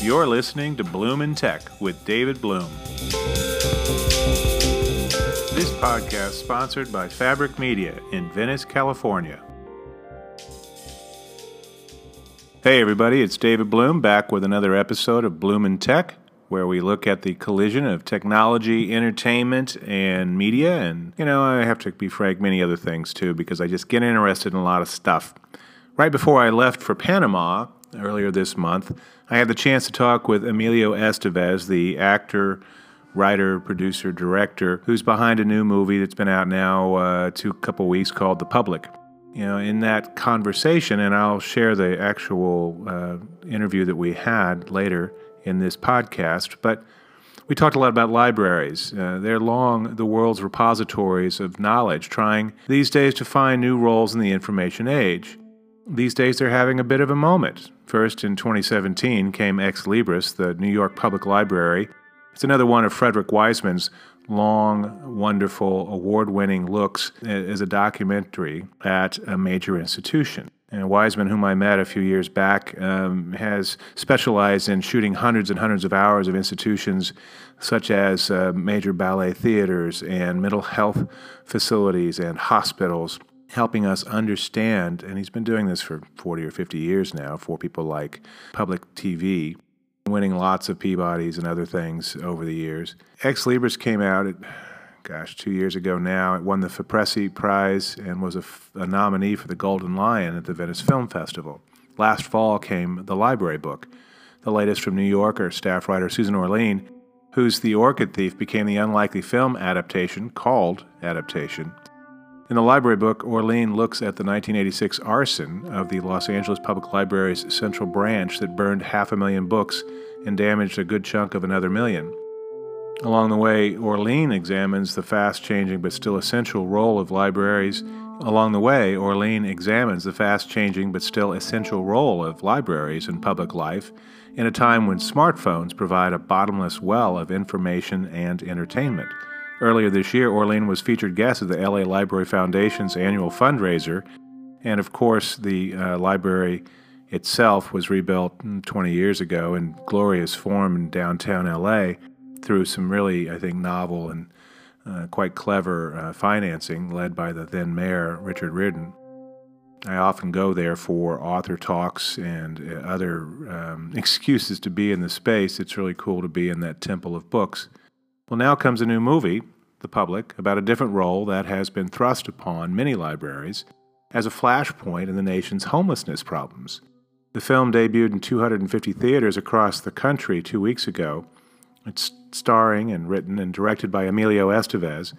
You're listening to Bloom in Tech with David Bloom. This podcast sponsored by Fabric Media in Venice, California. Hey everybody, it's David Bloom back with another episode of Bloom in Tech where we look at the collision of technology, entertainment, and media. And, you know, I have to be frank, many other things too, because I just get interested in a lot of stuff. Right before I left for Panama earlier this month, I had the chance to talk with Emilio Estevez, the actor, writer, producer, director, who's behind a new movie that's been out now uh, two couple weeks called The Public. You know, in that conversation, and I'll share the actual uh, interview that we had later in this podcast, but we talked a lot about libraries. Uh, they're long the world's repositories of knowledge, trying these days to find new roles in the information age. These days they're having a bit of a moment. First, in 2017, came Ex Libris, the New York Public Library. It's another one of Frederick Wiseman's long, wonderful, award winning looks as a documentary at a major institution. And Wiseman, whom I met a few years back, um, has specialized in shooting hundreds and hundreds of hours of institutions such as uh, major ballet theaters and mental health facilities and hospitals, helping us understand. And he's been doing this for 40 or 50 years now for people like public TV, winning lots of Peabodys and other things over the years. Ex Libris came out. At, gosh, two years ago now. It won the Fipresci Prize and was a, a nominee for the Golden Lion at the Venice Film Festival. Last fall came The Library Book, the latest from New Yorker staff writer Susan Orlean, whose The Orchid Thief became the unlikely film adaptation called Adaptation. In the library book, Orlean looks at the 1986 arson of the Los Angeles Public Library's central branch that burned half a million books and damaged a good chunk of another million. Along the way, Orlean examines the fast changing but still essential role of libraries. Along the way, Orlean examines the fast changing but still essential role of libraries in public life in a time when smartphones provide a bottomless well of information and entertainment. Earlier this year, Orlean was featured guest at the LA Library Foundation's annual fundraiser, and of course, the uh, library itself was rebuilt 20 years ago in glorious form in downtown LA through some really, I think, novel and uh, quite clever uh, financing led by the then mayor, Richard Riordan. I often go there for author talks and uh, other um, excuses to be in the space. It's really cool to be in that temple of books. Well, now comes a new movie, The Public, about a different role that has been thrust upon many libraries as a flashpoint in the nation's homelessness problems. The film debuted in 250 theaters across the country two weeks ago. It's starring and written and directed by Emilio Estevez,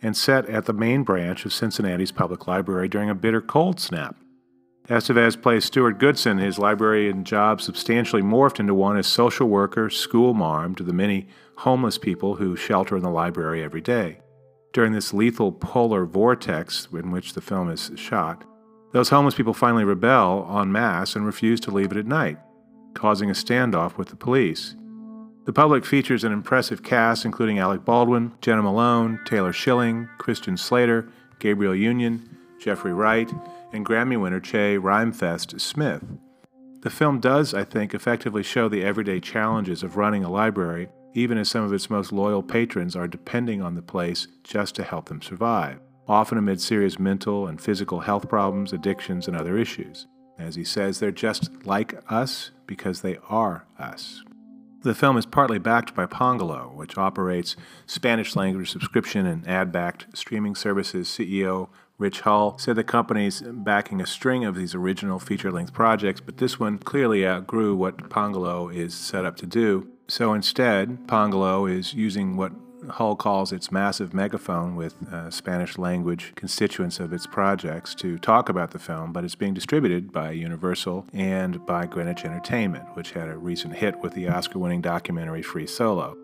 and set at the main branch of Cincinnati's public library during a bitter cold snap. Estevez plays Stuart Goodson, his librarian job substantially morphed into one as social worker, school marm to the many homeless people who shelter in the library every day. During this lethal polar vortex in which the film is shot, those homeless people finally rebel en masse and refuse to leave it at night, causing a standoff with the police. The public features an impressive cast including Alec Baldwin, Jena Malone, Taylor Schilling, Christian Slater, Gabrielle Union, Jeffrey Wright, and Grammy winner Che Rhymefest Smith. The film does, I think, effectively show the everyday challenges of running a library, even as some of its most loyal patrons are depending on the place just to help them survive, often amid serious mental and physical health problems, addictions, and other issues. As he says, they're just like us because they are us. The film is partly backed by Pongalo, which operates Spanish language subscription and ad backed streaming services. CEO Rich Hull said the company's backing a string of these original feature length projects, but this one clearly outgrew what Pongalo is set up to do. So instead, Pongalo is using what Hull calls its massive megaphone with uh, Spanish language constituents of its projects to talk about the film, but it's being distributed by Universal and by Greenwich Entertainment, which had a recent hit with the Oscar winning documentary Free Solo.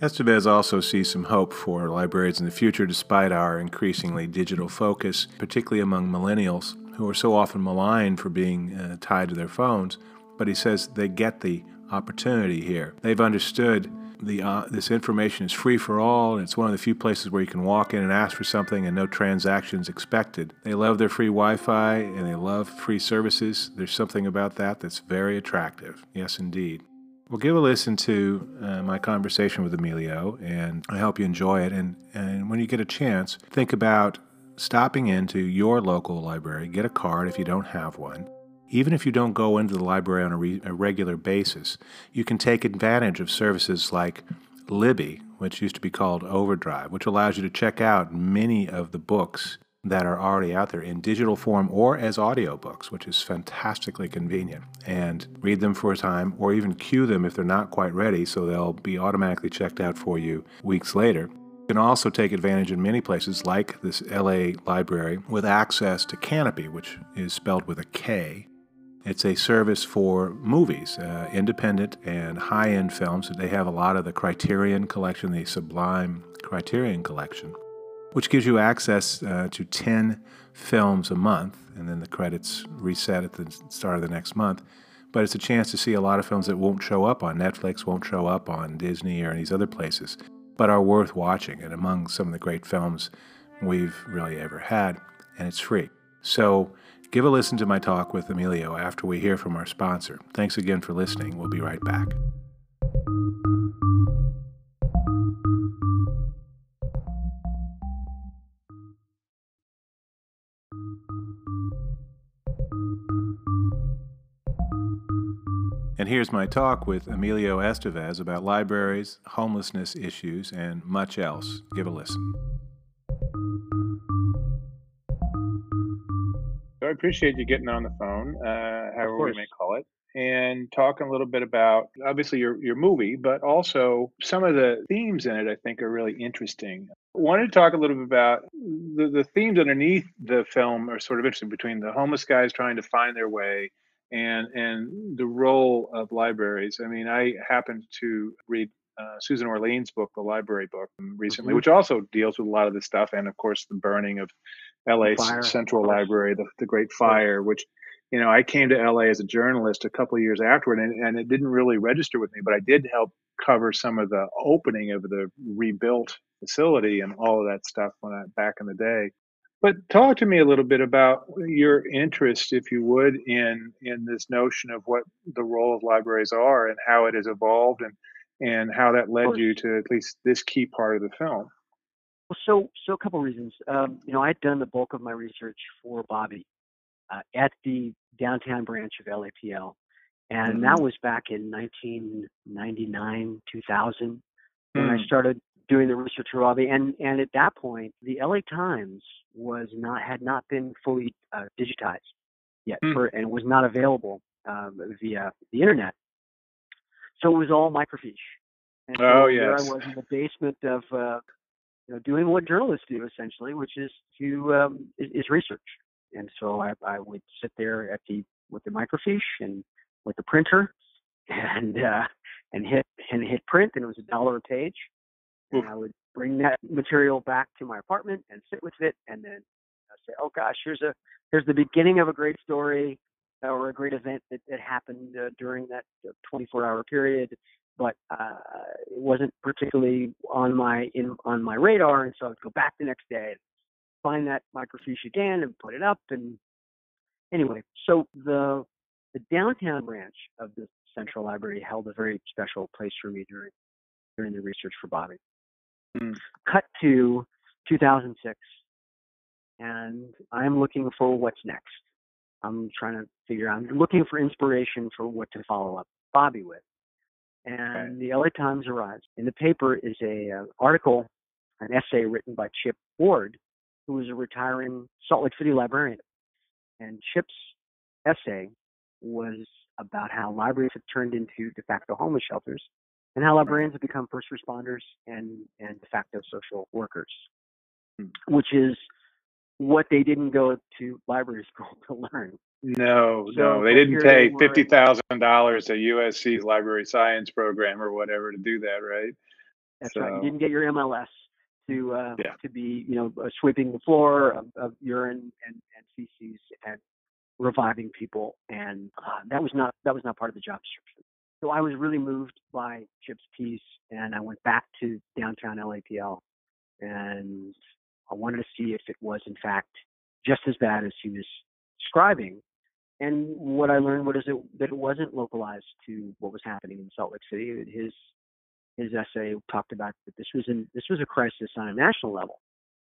Estevez also sees some hope for libraries in the future despite our increasingly digital focus, particularly among millennials who are so often maligned for being uh, tied to their phones. But he says they get the opportunity here. They've understood the uh, this information is free for all, and it's one of the few places where you can walk in and ask for something and no transactions expected. They love their free Wi-Fi and they love free services. There's something about that that's very attractive. Yes, indeed. Well, give a listen to uh, my conversation with Emilio, and I hope you enjoy it. And, and when you get a chance, think about stopping into your local library, get a card if you don't have one. Even if you don't go into the library on a, re- a regular basis, you can take advantage of services like Libby, which used to be called Overdrive, which allows you to check out many of the books that are already out there in digital form or as audiobooks, which is fantastically convenient. And read them for a time or even queue them if they're not quite ready so they'll be automatically checked out for you weeks later. You can also take advantage in many places like this LA library with access to Kanopy, which is spelled with a K. It's a service for movies, uh, independent and high end films. They have a lot of the Criterion collection, the Sublime Criterion collection which gives you access uh, to 10 films a month, and then the credits reset at the start of the next month. But it's a chance to see a lot of films that won't show up on Netflix, won't show up on Disney or these other places, but are worth watching and among some of the great films we've really ever had, and it's free. So give a listen to my talk with Emilio after we hear from our sponsor. Thanks again for listening. We'll be right back. Here's my talk with Emilio Estevez about libraries, homelessness issues, and much else. Give a listen. So I appreciate you getting on the phone, uh, however we may call it, and talking a little bit about obviously your your movie, but also some of the themes in it. I think are really interesting. I wanted to talk a little bit about the the themes underneath the film are sort of interesting between the homeless guys trying to find their way and and the role of libraries. I mean, I happened to read uh, Susan Orlean's book, the library book, recently, mm-hmm. which also deals with a lot of this stuff, and of course the burning of L.A. Fire, Central Library, the, the Great Fire, which you know I came to L.A. as a journalist a couple of years afterward, and, and it didn't really register with me, but I did help cover some of the opening of the rebuilt facility and all of that stuff when I back in the day. But talk to me a little bit about your interest, if you would, in in this notion of what the role of libraries are and how it has evolved and and how that led you to at least this key part of the film. Well, so so a couple reasons. Um, you know, I'd done the bulk of my research for Bobby uh, at the downtown branch of LAPL, and mm-hmm. that was back in 1999, 2000 when mm. I started doing the research for Bobby. And and at that point, the LA Times was not had not been fully uh, digitized yet, mm. for, and was not available um, via the internet. So it was all microfiche. And so oh yes. There I was in the basement of uh, you know doing what journalists do essentially, which is to um, is, is research. And so I, I would sit there at the with the microfiche and with the printer and uh, and hit and hit print, and it was a dollar a page. And I would bring that material back to my apartment and sit with it, and then I say, "Oh gosh, here's a here's the beginning of a great story or a great event that, that happened uh, during that 24-hour period." But uh, it wasn't particularly on my in on my radar, and so I'd go back the next day, and find that microfiche again, and put it up. And anyway, so the the downtown branch of the Central Library held a very special place for me during during the research for Bobby. Mm. Cut to 2006, and I'm looking for what's next. I'm trying to figure out. I'm looking for inspiration for what to follow up Bobby with. And the LA Times arrives. In the paper is a uh, article, an essay written by Chip Ward, who is a retiring Salt Lake City librarian. And Chip's essay was about how libraries have turned into de facto homeless shelters and how librarians have become first responders and, and de facto social workers, hmm. which is what they didn't go to library school to learn. No, so no, they didn't pay fifty thousand dollars to USC's library science program or whatever to do that, right? That's so. right. You didn't get your MLS to uh, yeah. to be, you know, uh, sweeping the floor of, of urine and, and feces and reviving people, and uh, that was not that was not part of the job description. So I was really moved by Chip's piece, and I went back to downtown LAPL, and I wanted to see if it was in fact just as bad as he was describing. and what I learned was that it wasn't localized to what was happening in Salt Lake City. His his essay talked about that this was an, this was a crisis on a national level.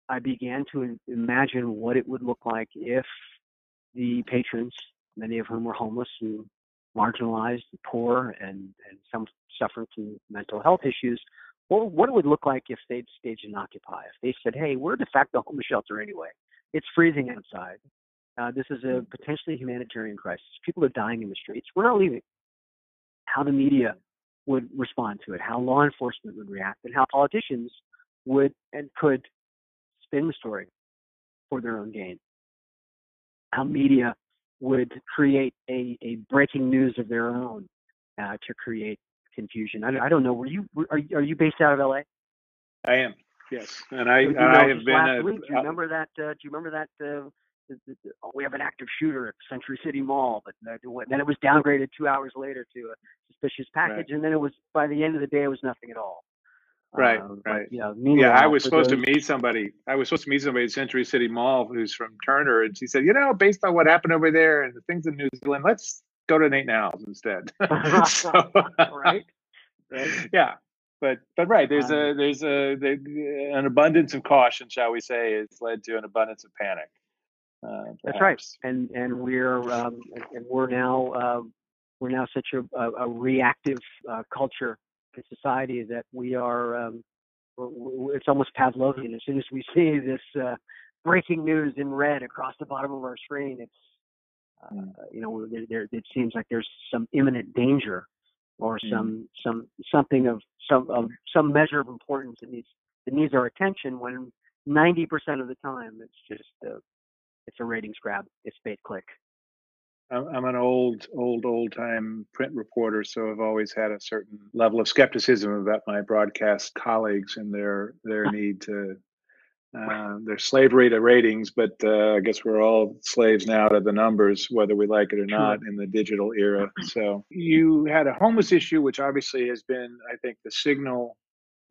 I began to imagine what it would look like if the patrons, many of whom were homeless and marginalized, and poor, and and some suffering from mental health issues, what what it would look like if they'd stage an Occupy. If they said, "Hey, we're de facto homeless shelter anyway. It's freezing outside. Uh, this is a potentially humanitarian crisis. People are dying in the streets. We're not leaving." How the media would respond to it, how law enforcement would react, and how politicians would and could spin the story for their own gain. How media would create a, a breaking news of their own uh, to create confusion. I, I don't know. Were you are, are you based out of LA? I am. Yes, and I, you know, I have been. Last a, week, do you remember that? Uh, do you remember that? Uh, oh, we have an active shooter at Century City Mall, but uh, then it was downgraded two hours later to a suspicious package, Right. and then it was by the end of the day, it was nothing at all. Right, Uh, but, right. You know, yeah, I was supposed to meet somebody. I was supposed to meet somebody at Century City Mall who's from Turner, and she said, "You know, based on what happened over there and the things in New Zealand, let's go to Nate 'n Al's instead." So- right? Right. Yeah, but but right, there's Um, a there's a there, an abundance of caution, shall we say, has led to an abundance of panic. Uh, That's right, and and we're um, and we're now um, we're now such a, a, a reactive uh, culture in society that we are. Um, it's almost Pavlovian. As soon as we see this uh, breaking news in red across the bottom of our screen, it's uh, Mm. you know there, there, it seems like there's some imminent danger or Mm. some some something of some of some measure of importance that needs that needs our attention. When 90% of the time, it's just uh, it's a ratings grab. It's bait click. I'm, an old, old, old time print reporter, so I've always had a certain level of skepticism about my broadcast colleagues and their their need to uh, their slavery to ratings. But uh, I guess we're all slaves now to the numbers, whether we like it or not, in the digital era. So you had a homeless issue, which obviously has been, I think, the signal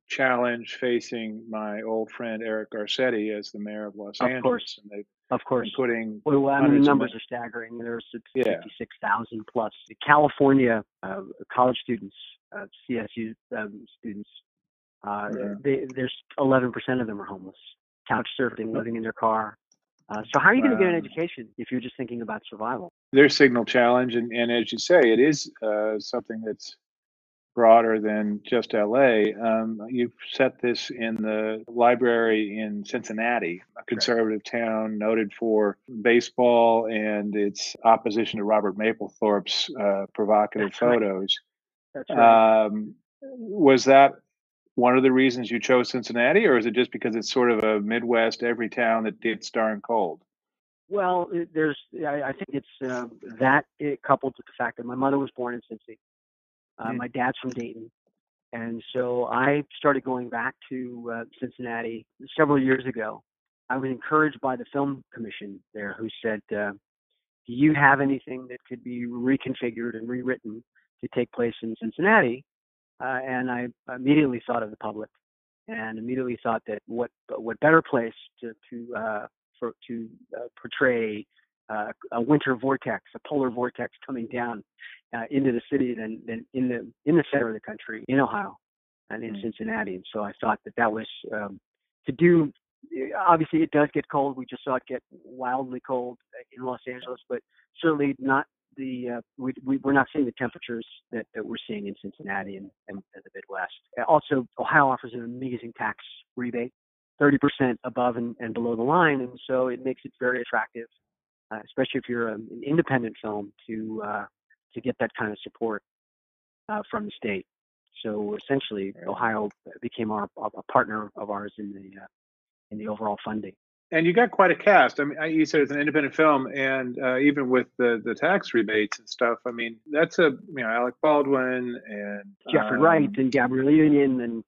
challenge facing my old friend Eric Garcetti as the mayor of Los Of Angeles, course. and they've Of course. putting Well, I mean, the numbers are staggering. There's Yeah. 56,000 plus. The California uh, college students, uh, CSU um, students, uh, Yeah. they, there's 11% of them are homeless, couch surfing, living in their car. Uh, so how are you going to get an education if you're just thinking about survival? their signal challenge and, and as you say it is uh, something that's broader than just la um, you've set this in the library in cincinnati a conservative town noted for baseball and its opposition to robert mapplethorpe's uh, provocative That's right. photos That's right. um, was that one of the reasons you chose cincinnati or is it just because it's sort of a midwest every town that gets darn cold Well, there's, I, I think it's uh, that it, coupled with the fact that my mother was born in Cincy. Uh, Mm. My dad's from Dayton. And so I started going back to uh, Cincinnati several years ago. I was encouraged by the film commission there who said, uh, Do you have anything that could be reconfigured and rewritten to take place in Cincinnati? Uh, and I immediately thought of the public and immediately thought that what, what better place to, to uh, for to uh, portray uh, a winter vortex, a polar vortex coming down uh, into the city than, than in the in the center of the country, in Ohio, and in Mm. Cincinnati. And so I thought that that was um, to do. Obviously, it does get cold. We just saw it get wildly cold in Los Angeles, but certainly not the uh, we, we we're not seeing the temperatures that, that we're seeing in Cincinnati and, and, and the Midwest. Also, Ohio offers an amazing tax rebate 30% above and, and below the line, and so it makes it very attractive, uh, especially if you're um, an independent film, to uh, to get that kind of support uh, from the state. So essentially, Ohio became our a partner of ours in the uh, in the overall funding. and you got quite a cast. I mean, you said it's an independent film, and uh, even with the the tax rebates and stuff, I mean, that's a you know Alec Baldwin and Jeffrey um, Wright and Gabrielle Union and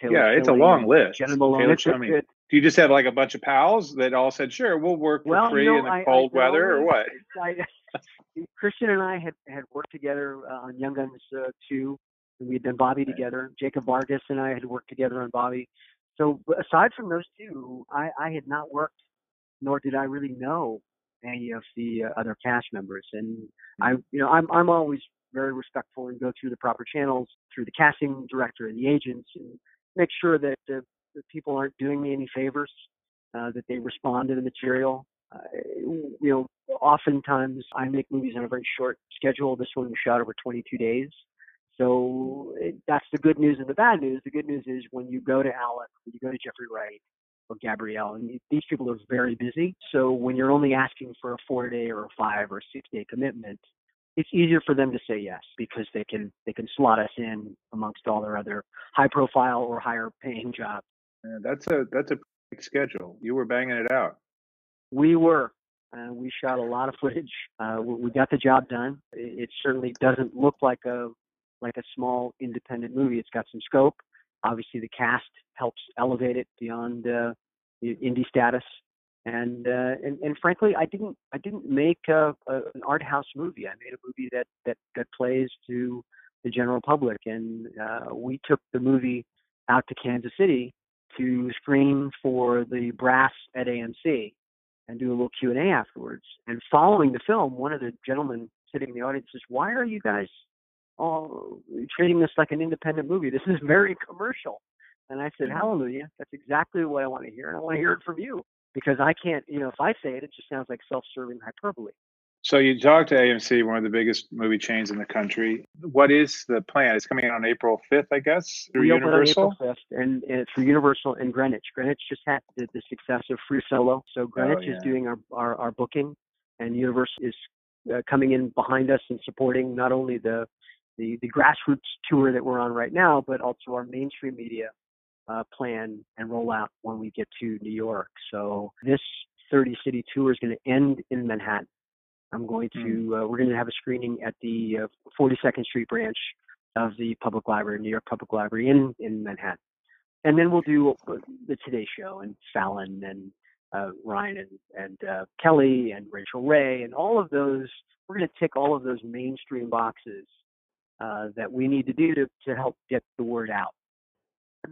Taylor Yeah, it's a long list. Jena Malone. Taylor It's a- Schilling. it- Do you just have like a bunch of pals that all said, "Sure, we'll work for well, free you know, in the I- I- cold no, weather," or what? I, Christian and I had had worked together uh, on Young Guns uh, 2. We had done Bobby Right. together. Jacob Vargas and I had worked together on Bobby. So aside from those two, I, I had not worked, nor did I really know any of the uh, other cast members. And I, you know, I'm I'm always very respectful and go through the proper channels through the casting director and the agents and make sure that the, the people aren't doing me any favors, uh, that they respond to the material. Uh, you know, oftentimes I make movies on a very short schedule. This one was shot over 22 days. So it, that's the good news and the bad news. The good news is when you go to Alec, when you go to Jeffrey Wright or Gabrielle, and these people are very busy. So when you're only asking for a four day or a five or six day commitment, it's easier for them to say yes because they can they can slot us in amongst all their other high profile or higher paying jobs. Yeah, that's a that's a big schedule. You were banging it out. We were. Uh, we shot a lot of footage. Uh, we got the job done. It, it certainly doesn't look like a like a small independent movie. It's got some scope. Obviously, the cast helps elevate it beyond uh, indie status. And, uh, and and frankly, I didn't I didn't make a, a, an art house movie. I made a movie that that that plays to the general public. And uh, we took the movie out to Kansas City to screen for the brass at AMC and do a little Q and A afterwards. And following the film, one of the gentlemen sitting in the audience says, "Why are you guys all treating this like an independent movie. This is very commercial. And I said, mm-hmm. Hallelujah. That's exactly what I want to hear. And I want to hear it from you because I can't, you know, if I say it, it just sounds like self serving hyperbole. So you talked to AMC, one of the biggest movie chains in the country. What is the plan? It's coming out on April 5th, I guess, through we Universal? April 5th, and, and for Universal and Greenwich. Greenwich just had the, the success of Free Solo. So Greenwich oh, yeah. is doing our, our, our, booking, and Universal is uh, coming in behind us and supporting not only the the, the grassroots tour that we're on right now, but also our mainstream media uh, plan and rollout when we get to New York. So this 30 city tour is going to end in Manhattan. I'm going to, hmm. uh, we're going to have a screening at the uh, 42nd Street branch of the Public Library, New York Public Library in, in Manhattan. And then we'll do the Today Show and Fallon and uh, Ryan and, and uh, Kelly and Rachael Ray and all of those. We're going to tick all of those mainstream boxes uh, that we need to do to, to help get the word out.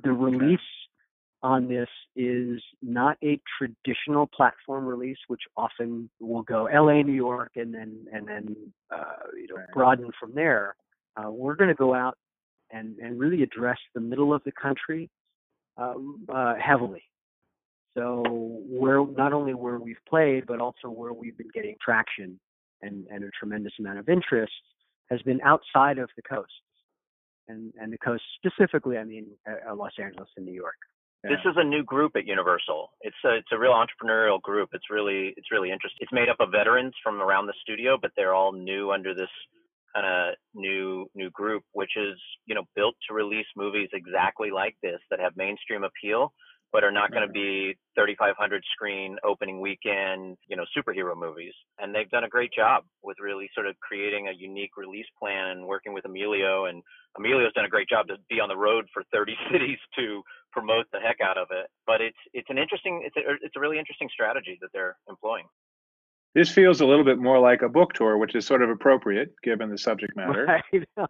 The release on this is not a traditional platform release, which often will go LA, New York, and then and then uh, you know broaden from there. Uh, we're going to go out and and really address the middle of the country um, uh, heavily. So where not only where we've played, but also where we've been getting traction and, and a tremendous amount of interest has been outside of the coast, and and the coast specifically, I mean uh, uh, Los Angeles and New York. This is a new group at Universal. It's a it's a real entrepreneurial group. It's really it's really interesting. It's made up of veterans from around the studio, but they're all new under this kind of new new group, which is you know built to release movies exactly like this that have mainstream appeal, but are not going to be 3,500 screen opening weekend, you know, superhero movies. And they've done a great job with really sort of creating a unique release plan and working with Emilio. And Emilio's done a great job to be on the road for 30 cities to promote the heck out of it. But it's it's an interesting, it's a, it's a really interesting strategy that they're employing. This feels a little bit more like a book tour, which is sort of appropriate given the subject matter. Right.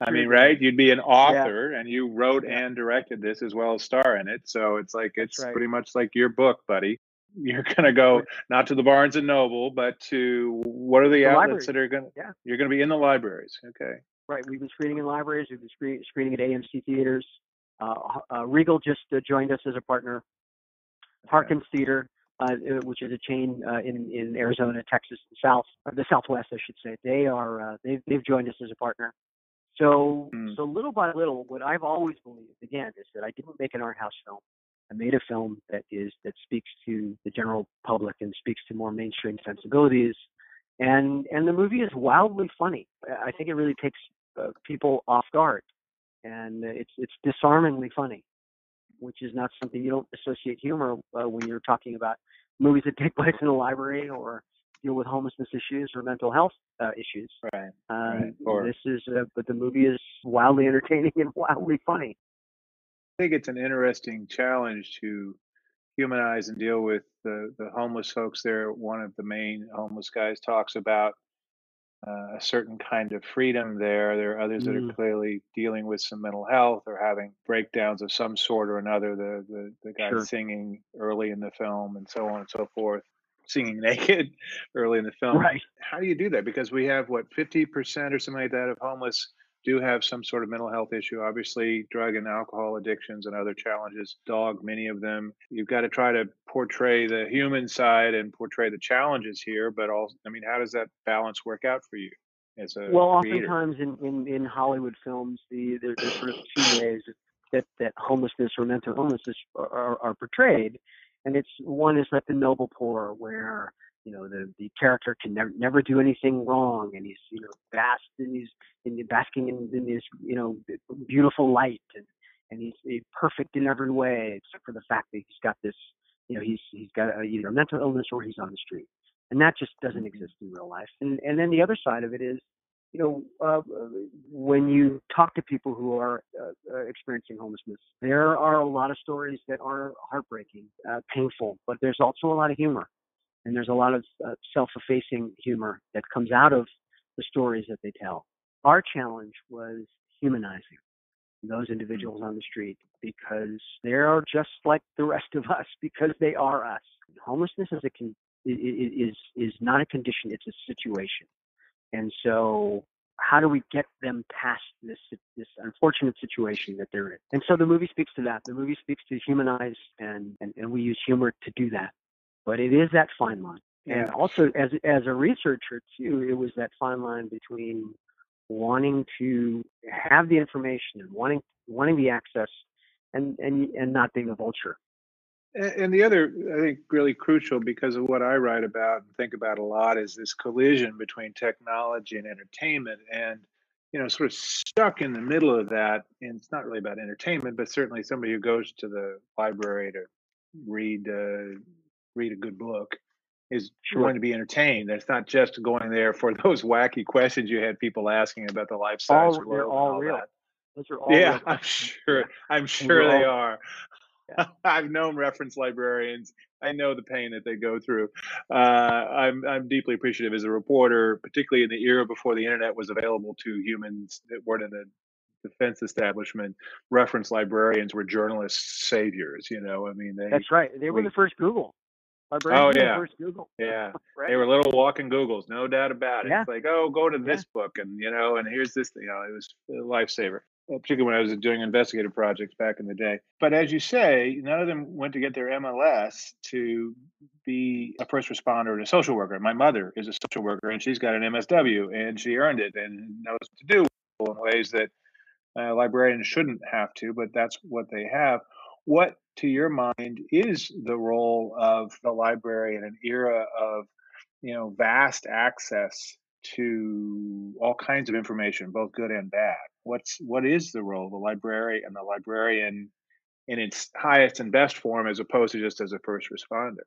I mean, right? You'd be an author yeah. and you wrote yeah. and directed this as well as star in it. So it's like it's right. pretty much like your book, buddy. You're gonna go not to the Barnes and Noble, but to what are the, the outlets that are gonna yeah. you're gonna be in the libraries. Okay. Right. We've been screening in libraries, we've been screen, screening at AMC theaters. Uh, uh, Regal just uh, joined us as a partner. Harkins. Theater uh, uh, which is a chain uh, in in Arizona, Texas, the South, or the Southwest, I should say. They are uh, they've they've joined us as a partner. So mm. so little by little, what I've always believed again is that I didn't make an art house film. I made a film that is that speaks to the general public and speaks to more mainstream sensibilities. And and the movie is wildly funny. I think it really takes uh, people off guard, and it's it's disarmingly funny which is not something you don't associate humor uh, when you're talking about movies that take place in a library or deal with homelessness issues or mental health uh, issues. Right. Um, right. Or, this is, uh, but the movie is wildly entertaining and wildly funny. I think it's an interesting challenge to humanize and deal with the, the homeless folks there. One of the main homeless guys talks about uh, a certain kind of freedom there. There are others mm. that are mm. clearly dealing with some mental health or having breakdowns of some sort or another. The the, the guy sure. singing early in the film and so on and so forth. singing naked early in the film. Right. How do you do that? Because we have what 50% or something like that of homeless do have some sort of mental health issue. Obviously, drug and alcohol addictions and other challenges dog many of them. You've got to try to portray the human side and portray the challenges here, but also, I mean, how does that balance work out for you? As a well, creator? oftentimes in, in, in Hollywood films, the there, there's sort of two ways that, that homelessness or mental illness are, are, are portrayed, and it's one is like the noble poor, where you know the the character can never never do anything wrong and he's you know vast and he's in the basking in, in this you know beautiful light and and he's, he's perfect in every way except for the fact that he's got this you know he's he's got a, either a mental illness or he's on the street and that just doesn't mm-hmm. exist in real life and and then the other side of it is you know uh, when you talk to people who are uh, uh, experiencing homelessness there are a lot of stories that are heartbreaking uh, painful but there's also a lot of humor and there's a lot of uh, self-effacing humor that comes out of the stories that they tell. Our challenge was humanizing those individuals on the street because they are just like the rest of us because they are us. Homelessness is a con- is is not a condition; it's a situation, and so how do we get them past this this unfortunate situation that they're in? And so the movie speaks to that. The movie speaks to humanize, and and, and we use humor to do that but it is that fine line. And also, as as a researcher too, it was that fine line between wanting to have the information and wanting wanting the access, and and and not being a vulture. And the other, I think, really crucial because of what I write about and think about a lot is this collision between technology and entertainment, and you know, sort of stuck in the middle of that. And it's not really about entertainment, but certainly somebody who goes to the library to read uh, read a good book is sure. going to be entertained. It's not just going there for those wacky questions you had people asking about the life size all, globe. All, all real. That. Those are all yeah, real. I'm sure. I'm sure they all, are. Yeah. I've known reference librarians. I know the pain that they go through. Uh, I'm I'm deeply appreciative as a reporter, particularly in the era before the internet was available to humans that weren't in the defense establishment. Reference librarians were journalists' saviors. You know, I mean, they, that's right. They were the first Google oh yeah, Google. Yeah, right? they were little walking Googles, no doubt about it. Yeah. It's like, oh, go to this yeah. book, and you know, and here's this. You know, it was a lifesaver, uh, particularly when I was doing investigative projects back in the day. But as you say, none of them went to get their MLS to be a first responder and a social worker. My mother is a social worker, and she's got an MSW, and she earned it and knows what to do in ways that uh, librarians shouldn't have to, but that's what they have. What to your mind is the role of the library in an era of you know vast access to all kinds of information both good and bad? What's what is the role of the library and the librarian in its highest and best form as opposed to just as a first responder?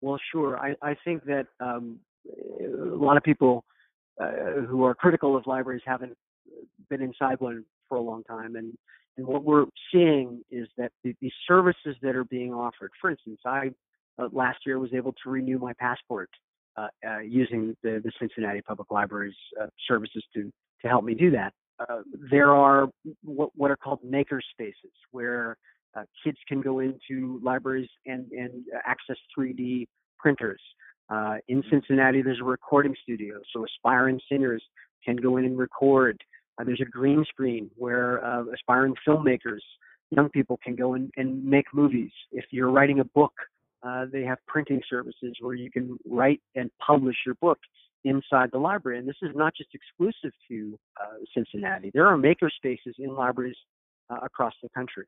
Well sure. I, I think that um, a lot of people uh, who are critical of libraries haven't been inside one for a long time and and what we're seeing is that the, the services that are being offered, for instance, I uh, last year was able to renew my passport uh, uh, using the, the, Cincinnati Public Library's uh, services to, to help me do that. Uh, there are what, what, are called maker spaces where uh, kids can go into libraries and, and access 3D printers. in mm-hmm. Cincinnati, there's a recording studio, so aspiring singers can go in and record uh, there's a green screen where uh, aspiring filmmakers, young people can go and, and make movies. If you're writing a book, uh, they have printing services where you can write and publish your book inside the library. And this is not just exclusive to uh, Cincinnati. There are maker spaces in libraries uh, across the country.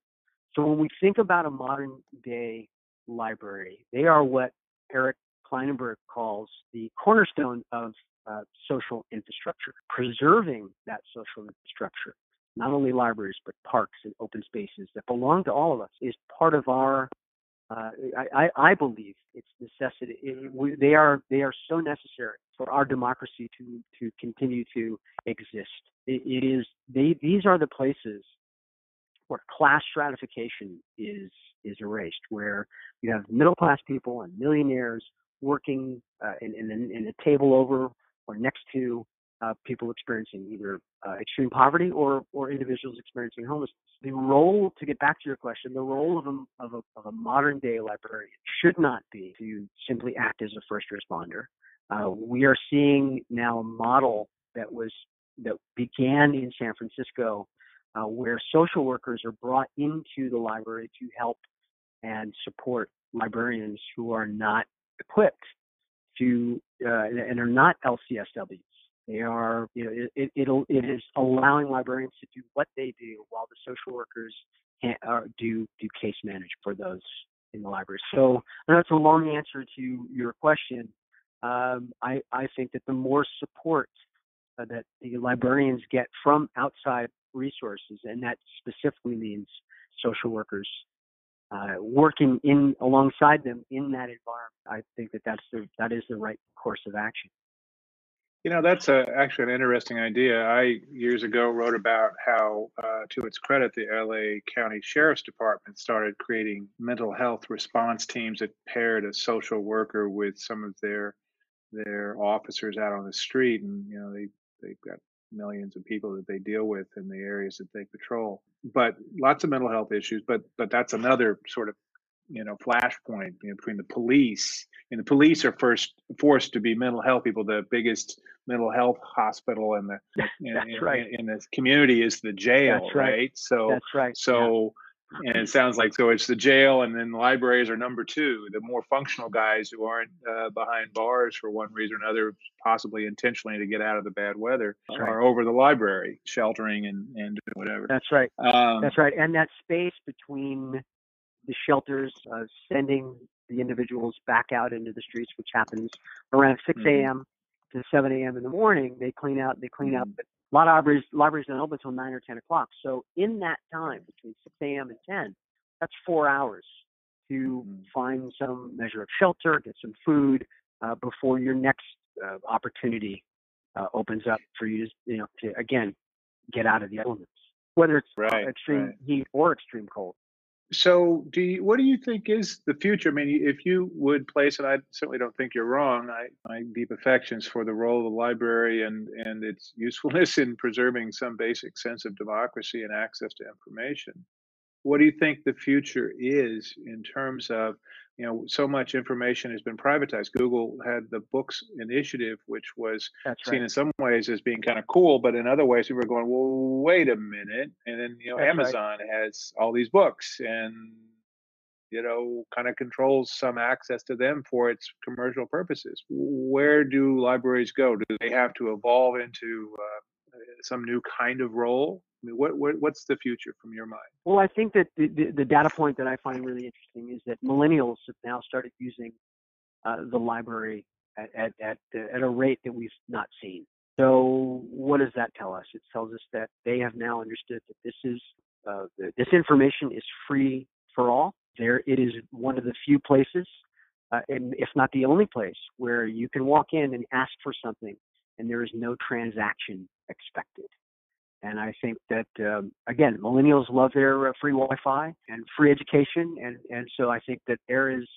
So when we think about a modern day library, they are what Eric Klinenberg calls the cornerstone of uh, social infrastructure, preserving that social infrastructure, not only libraries, but parks and open spaces that belong to all of us, is part of our. Uh, I, I, believe it's necessity. It, we, they are they are so necessary for our democracy to to continue to exist. it, it is they these are the places where class stratification is is erased, where you have middle class people and millionaires working uh, in, in, in a table over or next to uh, people experiencing either uh, extreme poverty or or individuals experiencing homelessness. The role, to get back to your question, the role of a, of a, of a modern day librarian should not be to simply act as a first responder. Uh, we are seeing now a model that was that began in San Francisco, uh, where social workers are brought into the library to help and support librarians who are not equipped to uh, and are not LCSWs. They are, you know, it, it'll, it is allowing librarians to do what they do while the social workers can, do do case manage for those in the library. So that's a long answer to your question. Um, I, I think that the more support uh, that the librarians get from outside resources, and that specifically means social workers uh, working in alongside them in that environment. I think that that's the that is the right course of action. You know, that's a, actually an interesting idea. I years ago wrote about how, uh, to its credit, the LA County Sheriff's Department started creating mental health response teams that paired a social worker with some of their their officers out on the street, and you know they they've got millions of people that they deal with in the areas that they patrol. But lots of mental health issues. But but that's another sort of you know flashpoint you know, between the police and the police are first forced to be mental health people. The biggest mental health hospital in the in, That's right. in, in the community is the jail, That's right. So That's right. so and it sounds like so it's the jail and then the libraries are number two the more functional guys who aren't uh, behind bars for one reason or another possibly intentionally to get out of the bad weather That's right. are over the library sheltering and and whatever That's right. um, That's right. And that space between the shelters, uh, sending the individuals back out into the streets, which happens around 6 Mhm. a.m. to 7 a.m. in the morning. They clean out. They clean up. Mhm. A lot of libraries, libraries don't open until 9 or 10 o'clock. So in that time between 6 a.m. and 10, that's four hours to Mhm. find some measure of shelter, get some food uh, before your next uh, opportunity uh, opens up for you to, you know, to again get out of the elements, whether it's Right, extreme right. heat or extreme cold. So, do you, what do you think is the future? I mean, if you would place, and I certainly don't think you're wrong. I my deep affections for the role of the library and and its usefulness in preserving some basic sense of democracy and access to information. What do you think the future is in terms of, you know, so much information has been privatized. Google had the books initiative, which was seen right. in some ways as being kind of cool, but in other ways we were going, well, wait a minute. And then, you know, That's right. Amazon has all these books and, you know, kind of controls some access to them for its commercial purposes. Where do libraries go? Do they have to evolve into uh, some new kind of role? I mean, what, what what's the future from your mind? Well, I think that the, the, the data point that I find really interesting is that millennials have now started using uh, the library at at at, at a rate that we've not seen. So, what does that tell us? It tells us that they have now understood that this is uh, this information is free for all. There, it is one of the few places, uh, and if not the only place, where you can walk in and ask for something, and there is no transaction expected. And I think that um, again, millennials love their uh, free Wi-Fi and free education, and and so I think that there is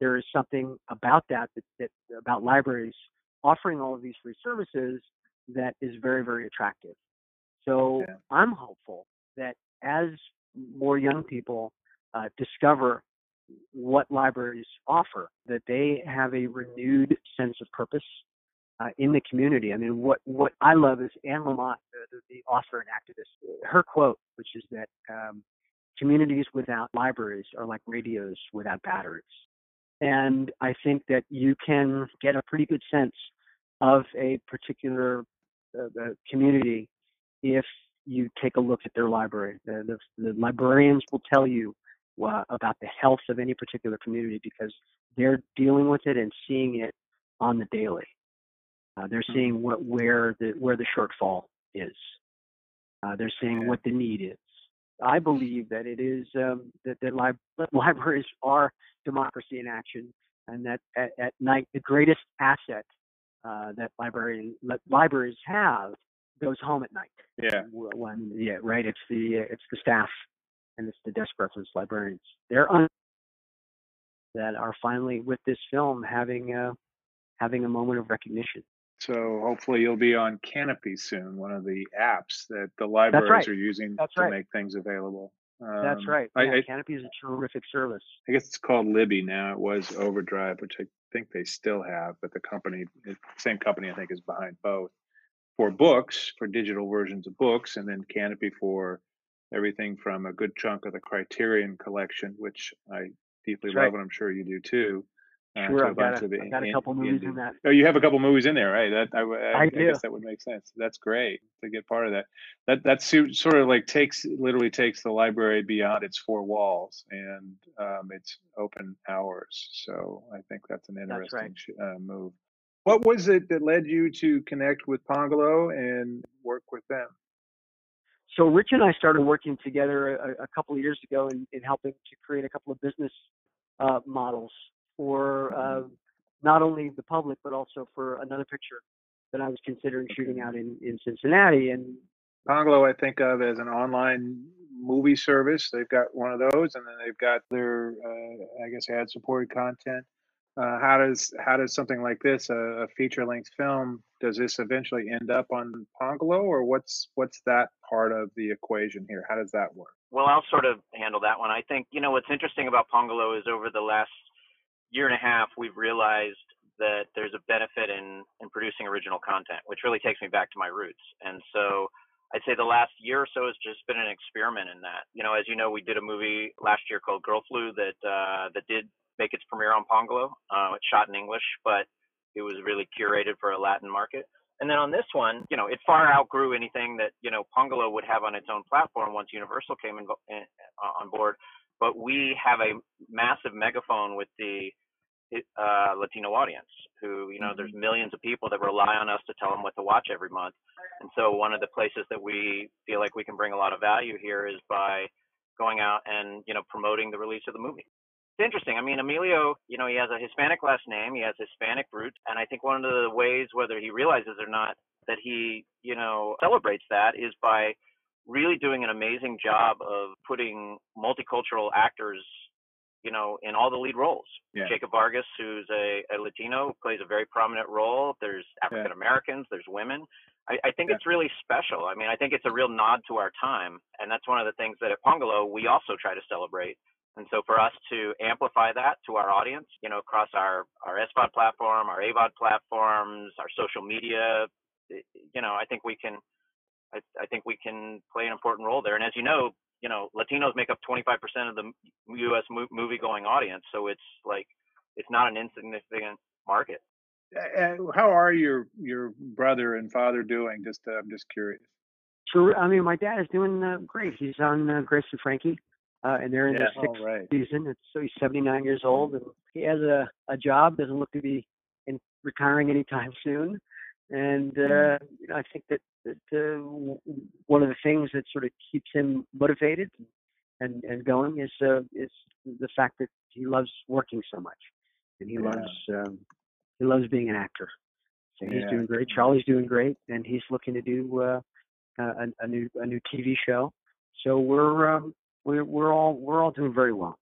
there is something about that that, that about libraries offering all of these free services that is very very attractive. So Yeah. I'm hopeful that as more young people uh, discover what libraries offer, that they have a renewed sense of purpose uh, in the community. I mean, what what I love is Anne Lamott, the, the author and activist. Her quote, which is that um, communities without libraries are like radios without batteries. And I think that you can get a pretty good sense of a particular uh, uh, community if you take a look at their library. The, the, the librarians will tell you uh, about the health of any particular community because they're dealing with it and seeing it on the daily. Uh, they're Mhm. seeing what where the where the shortfall is. Uh, they're seeing what the need is. I believe that it is um, that, that, li- libraries are democracy in action, and that at, at night the greatest asset uh, that librarian li- libraries have goes home at night. Yeah. When yeah, right. It's the it's the staff and it's the desk reference librarians. They're un- that are finally with this film having uh, having a moment of recognition. So hopefully you'll be on Kanopy soon, one of the apps that the libraries right. are using That's to right. make things available. Um, That's right. I, Yeah, I, Kanopy is a terrific service. I guess it's called Libby now. It was Overdrive, which I think they still have, but the company, the same company, I think, is behind both for books, for digital versions of books, and then Kanopy for everything from a good chunk of the Criterion collection, which I deeply That's love, right. and I'm sure you do too. Uh, Sure, I've got, a, I've got a in- couple movies indie- in that. Oh, you have a couple movies in there, right? That I, I, I guess that would make sense. That's great to get part of that. That that sort of like takes literally takes the library beyond its four walls and um, its open hours. So I think that's an That's interesting right. uh, move. What was it that led you to connect with Pongalo and work with them? So Rich and I started working together a, a couple of years ago in, in helping to create a couple of business uh, models for uh, not only the public but also for another picture that I was considering shooting out in, in Cincinnati. And Pongalo, I think of as an online movie service. They've got one of those, and then they've got their, uh, I guess, ad-supported content. Uh, how does how does something like this, a, a feature-length film, does this eventually end up on Pongalo, or what's what's that part of the equation here? How does that work? Well, I'll sort of handle that one. I think, you know, what's interesting about Pongalo is over the last year and a half, we've realized that there's a benefit in, in producing original content, which really takes me back to my roots. And so I'd say the last year or so has just been an experiment in that. You know, as you know, we did a movie last year called Girl Flu that, uh, that did make its premiere on Pongalo. Uh, it's shot in English, but it was really curated for a Latin market. And then on this one, you know, it far outgrew anything that you know Pongalo would have on its own platform once Universal came in, in, uh, on board. But we have a massive megaphone with the uh, Latino audience, who you know, there's millions of people that rely on us to tell them what to watch every month. And so one of the places that we feel like we can bring a lot of value here is by going out and you know promoting the release of the movie it's interesting. I mean, Emilio, you know, he has a Hispanic last name, he has Hispanic roots, and I think one of the ways, whether he realizes or not, that he, you know, celebrates that is by really doing an amazing job of putting multicultural actors, you know, in all the lead roles. Yeah. Jacob Vargas, who's a, a Latino, plays a very prominent role. There's African Americans, there's women. I, I think it's really special. I mean, I think it's a real nod to our time, and that's one of the things that at Pongalo we also try to celebrate. And so for us to amplify that to our audience, you know, across our, our SVOD platform, our AVOD platforms, our social media, you know, I think we can, I, I think we can play an important role there. And as you know, you know, Latinos make up 25% of the U.S. Mo- movie going audience. So it's like, it's not an insignificant market. Uh, how are your your brother and father doing? Just uh, I'm just curious. so, I mean, my dad is doing uh, great. He's on uh, Grace and Frankie, uh, and they're in their sixth All right. season. It's, so he's 79 years old, and he has a, a job. Doesn't look to be in retiring anytime soon. And uh, you know, I think that that uh, one of the things that sort of keeps him motivated and and going is uh, is the fact that he loves working so much, and he Yeah. loves um, he loves being an actor. So he's Yeah. doing great. Charlie's doing great, and he's looking to do uh, a, a new a new TV show. So we're um, we're we're all we're all doing very well.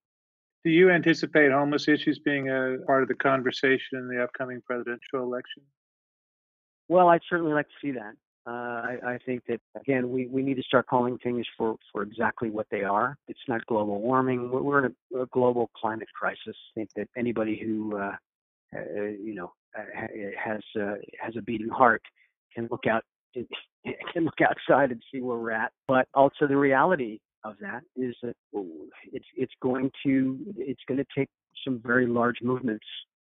Do you anticipate homeless issues being a part of the conversation in the upcoming presidential election? Well, I'd certainly like to see that. Uh, I, I think that again, we, we need to start calling things for, for exactly what they are. It's not global warming. We're, we're in a, a global climate crisis. I think that anybody who uh, uh, you know has uh, has a beating heart can look out can look outside and see where we're at. But also the reality of that is that it's it's going to it's going to take some very large movements,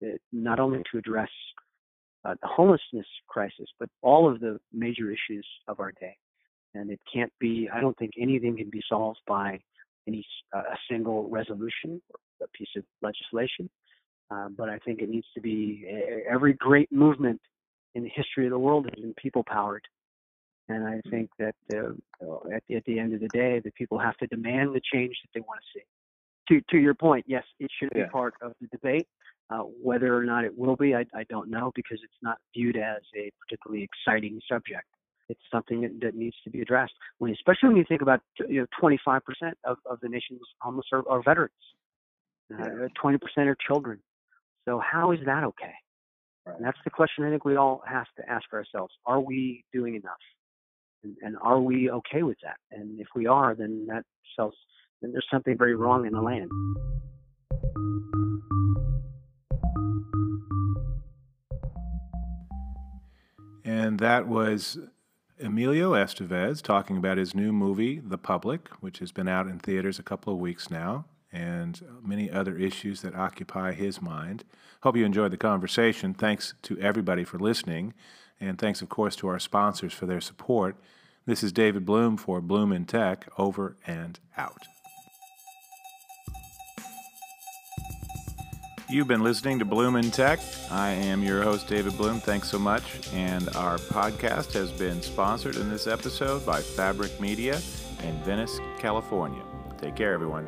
uh, not only to address uh, the homelessness crisis, but all of the major issues of our day. And it can't be, I don't think anything can be solved by any uh, a single resolution or a piece of legislation. Uh, but I think it needs to be every great movement in the history of the world has been people powered. And I think that uh, at, at the end of the day, the people have to demand the change that they want to see. To, to your point, yes, it should be part of the debate. Uh, whether or not it will be, I, I don't know because it's not viewed as a particularly exciting subject. It's something that, that needs to be addressed. When, especially when you think about you know 25% of, of the nation's homeless are, are veterans. Uh, 20% are children. So how is that okay? Right. And that's the question I think we all have to ask ourselves: Are we doing enough? And, and are we okay with that? And if we are, then that sells. Then there's something very wrong in the land. And that was Emilio Estevez talking about his new movie, The Public, which has been out in theaters a couple of weeks now, and many other issues that occupy his mind. Hope you enjoyed the conversation. Thanks to everybody for listening, and thanks, of course, to our sponsors for their support. This is David Bloom for Bloom in Tech, over and out. You've been listening to Bloom in Tech. I am your host, David Bloom. Thanks so much. And our podcast has been sponsored in this episode by Fabric Media in Venice, California. Take care, everyone.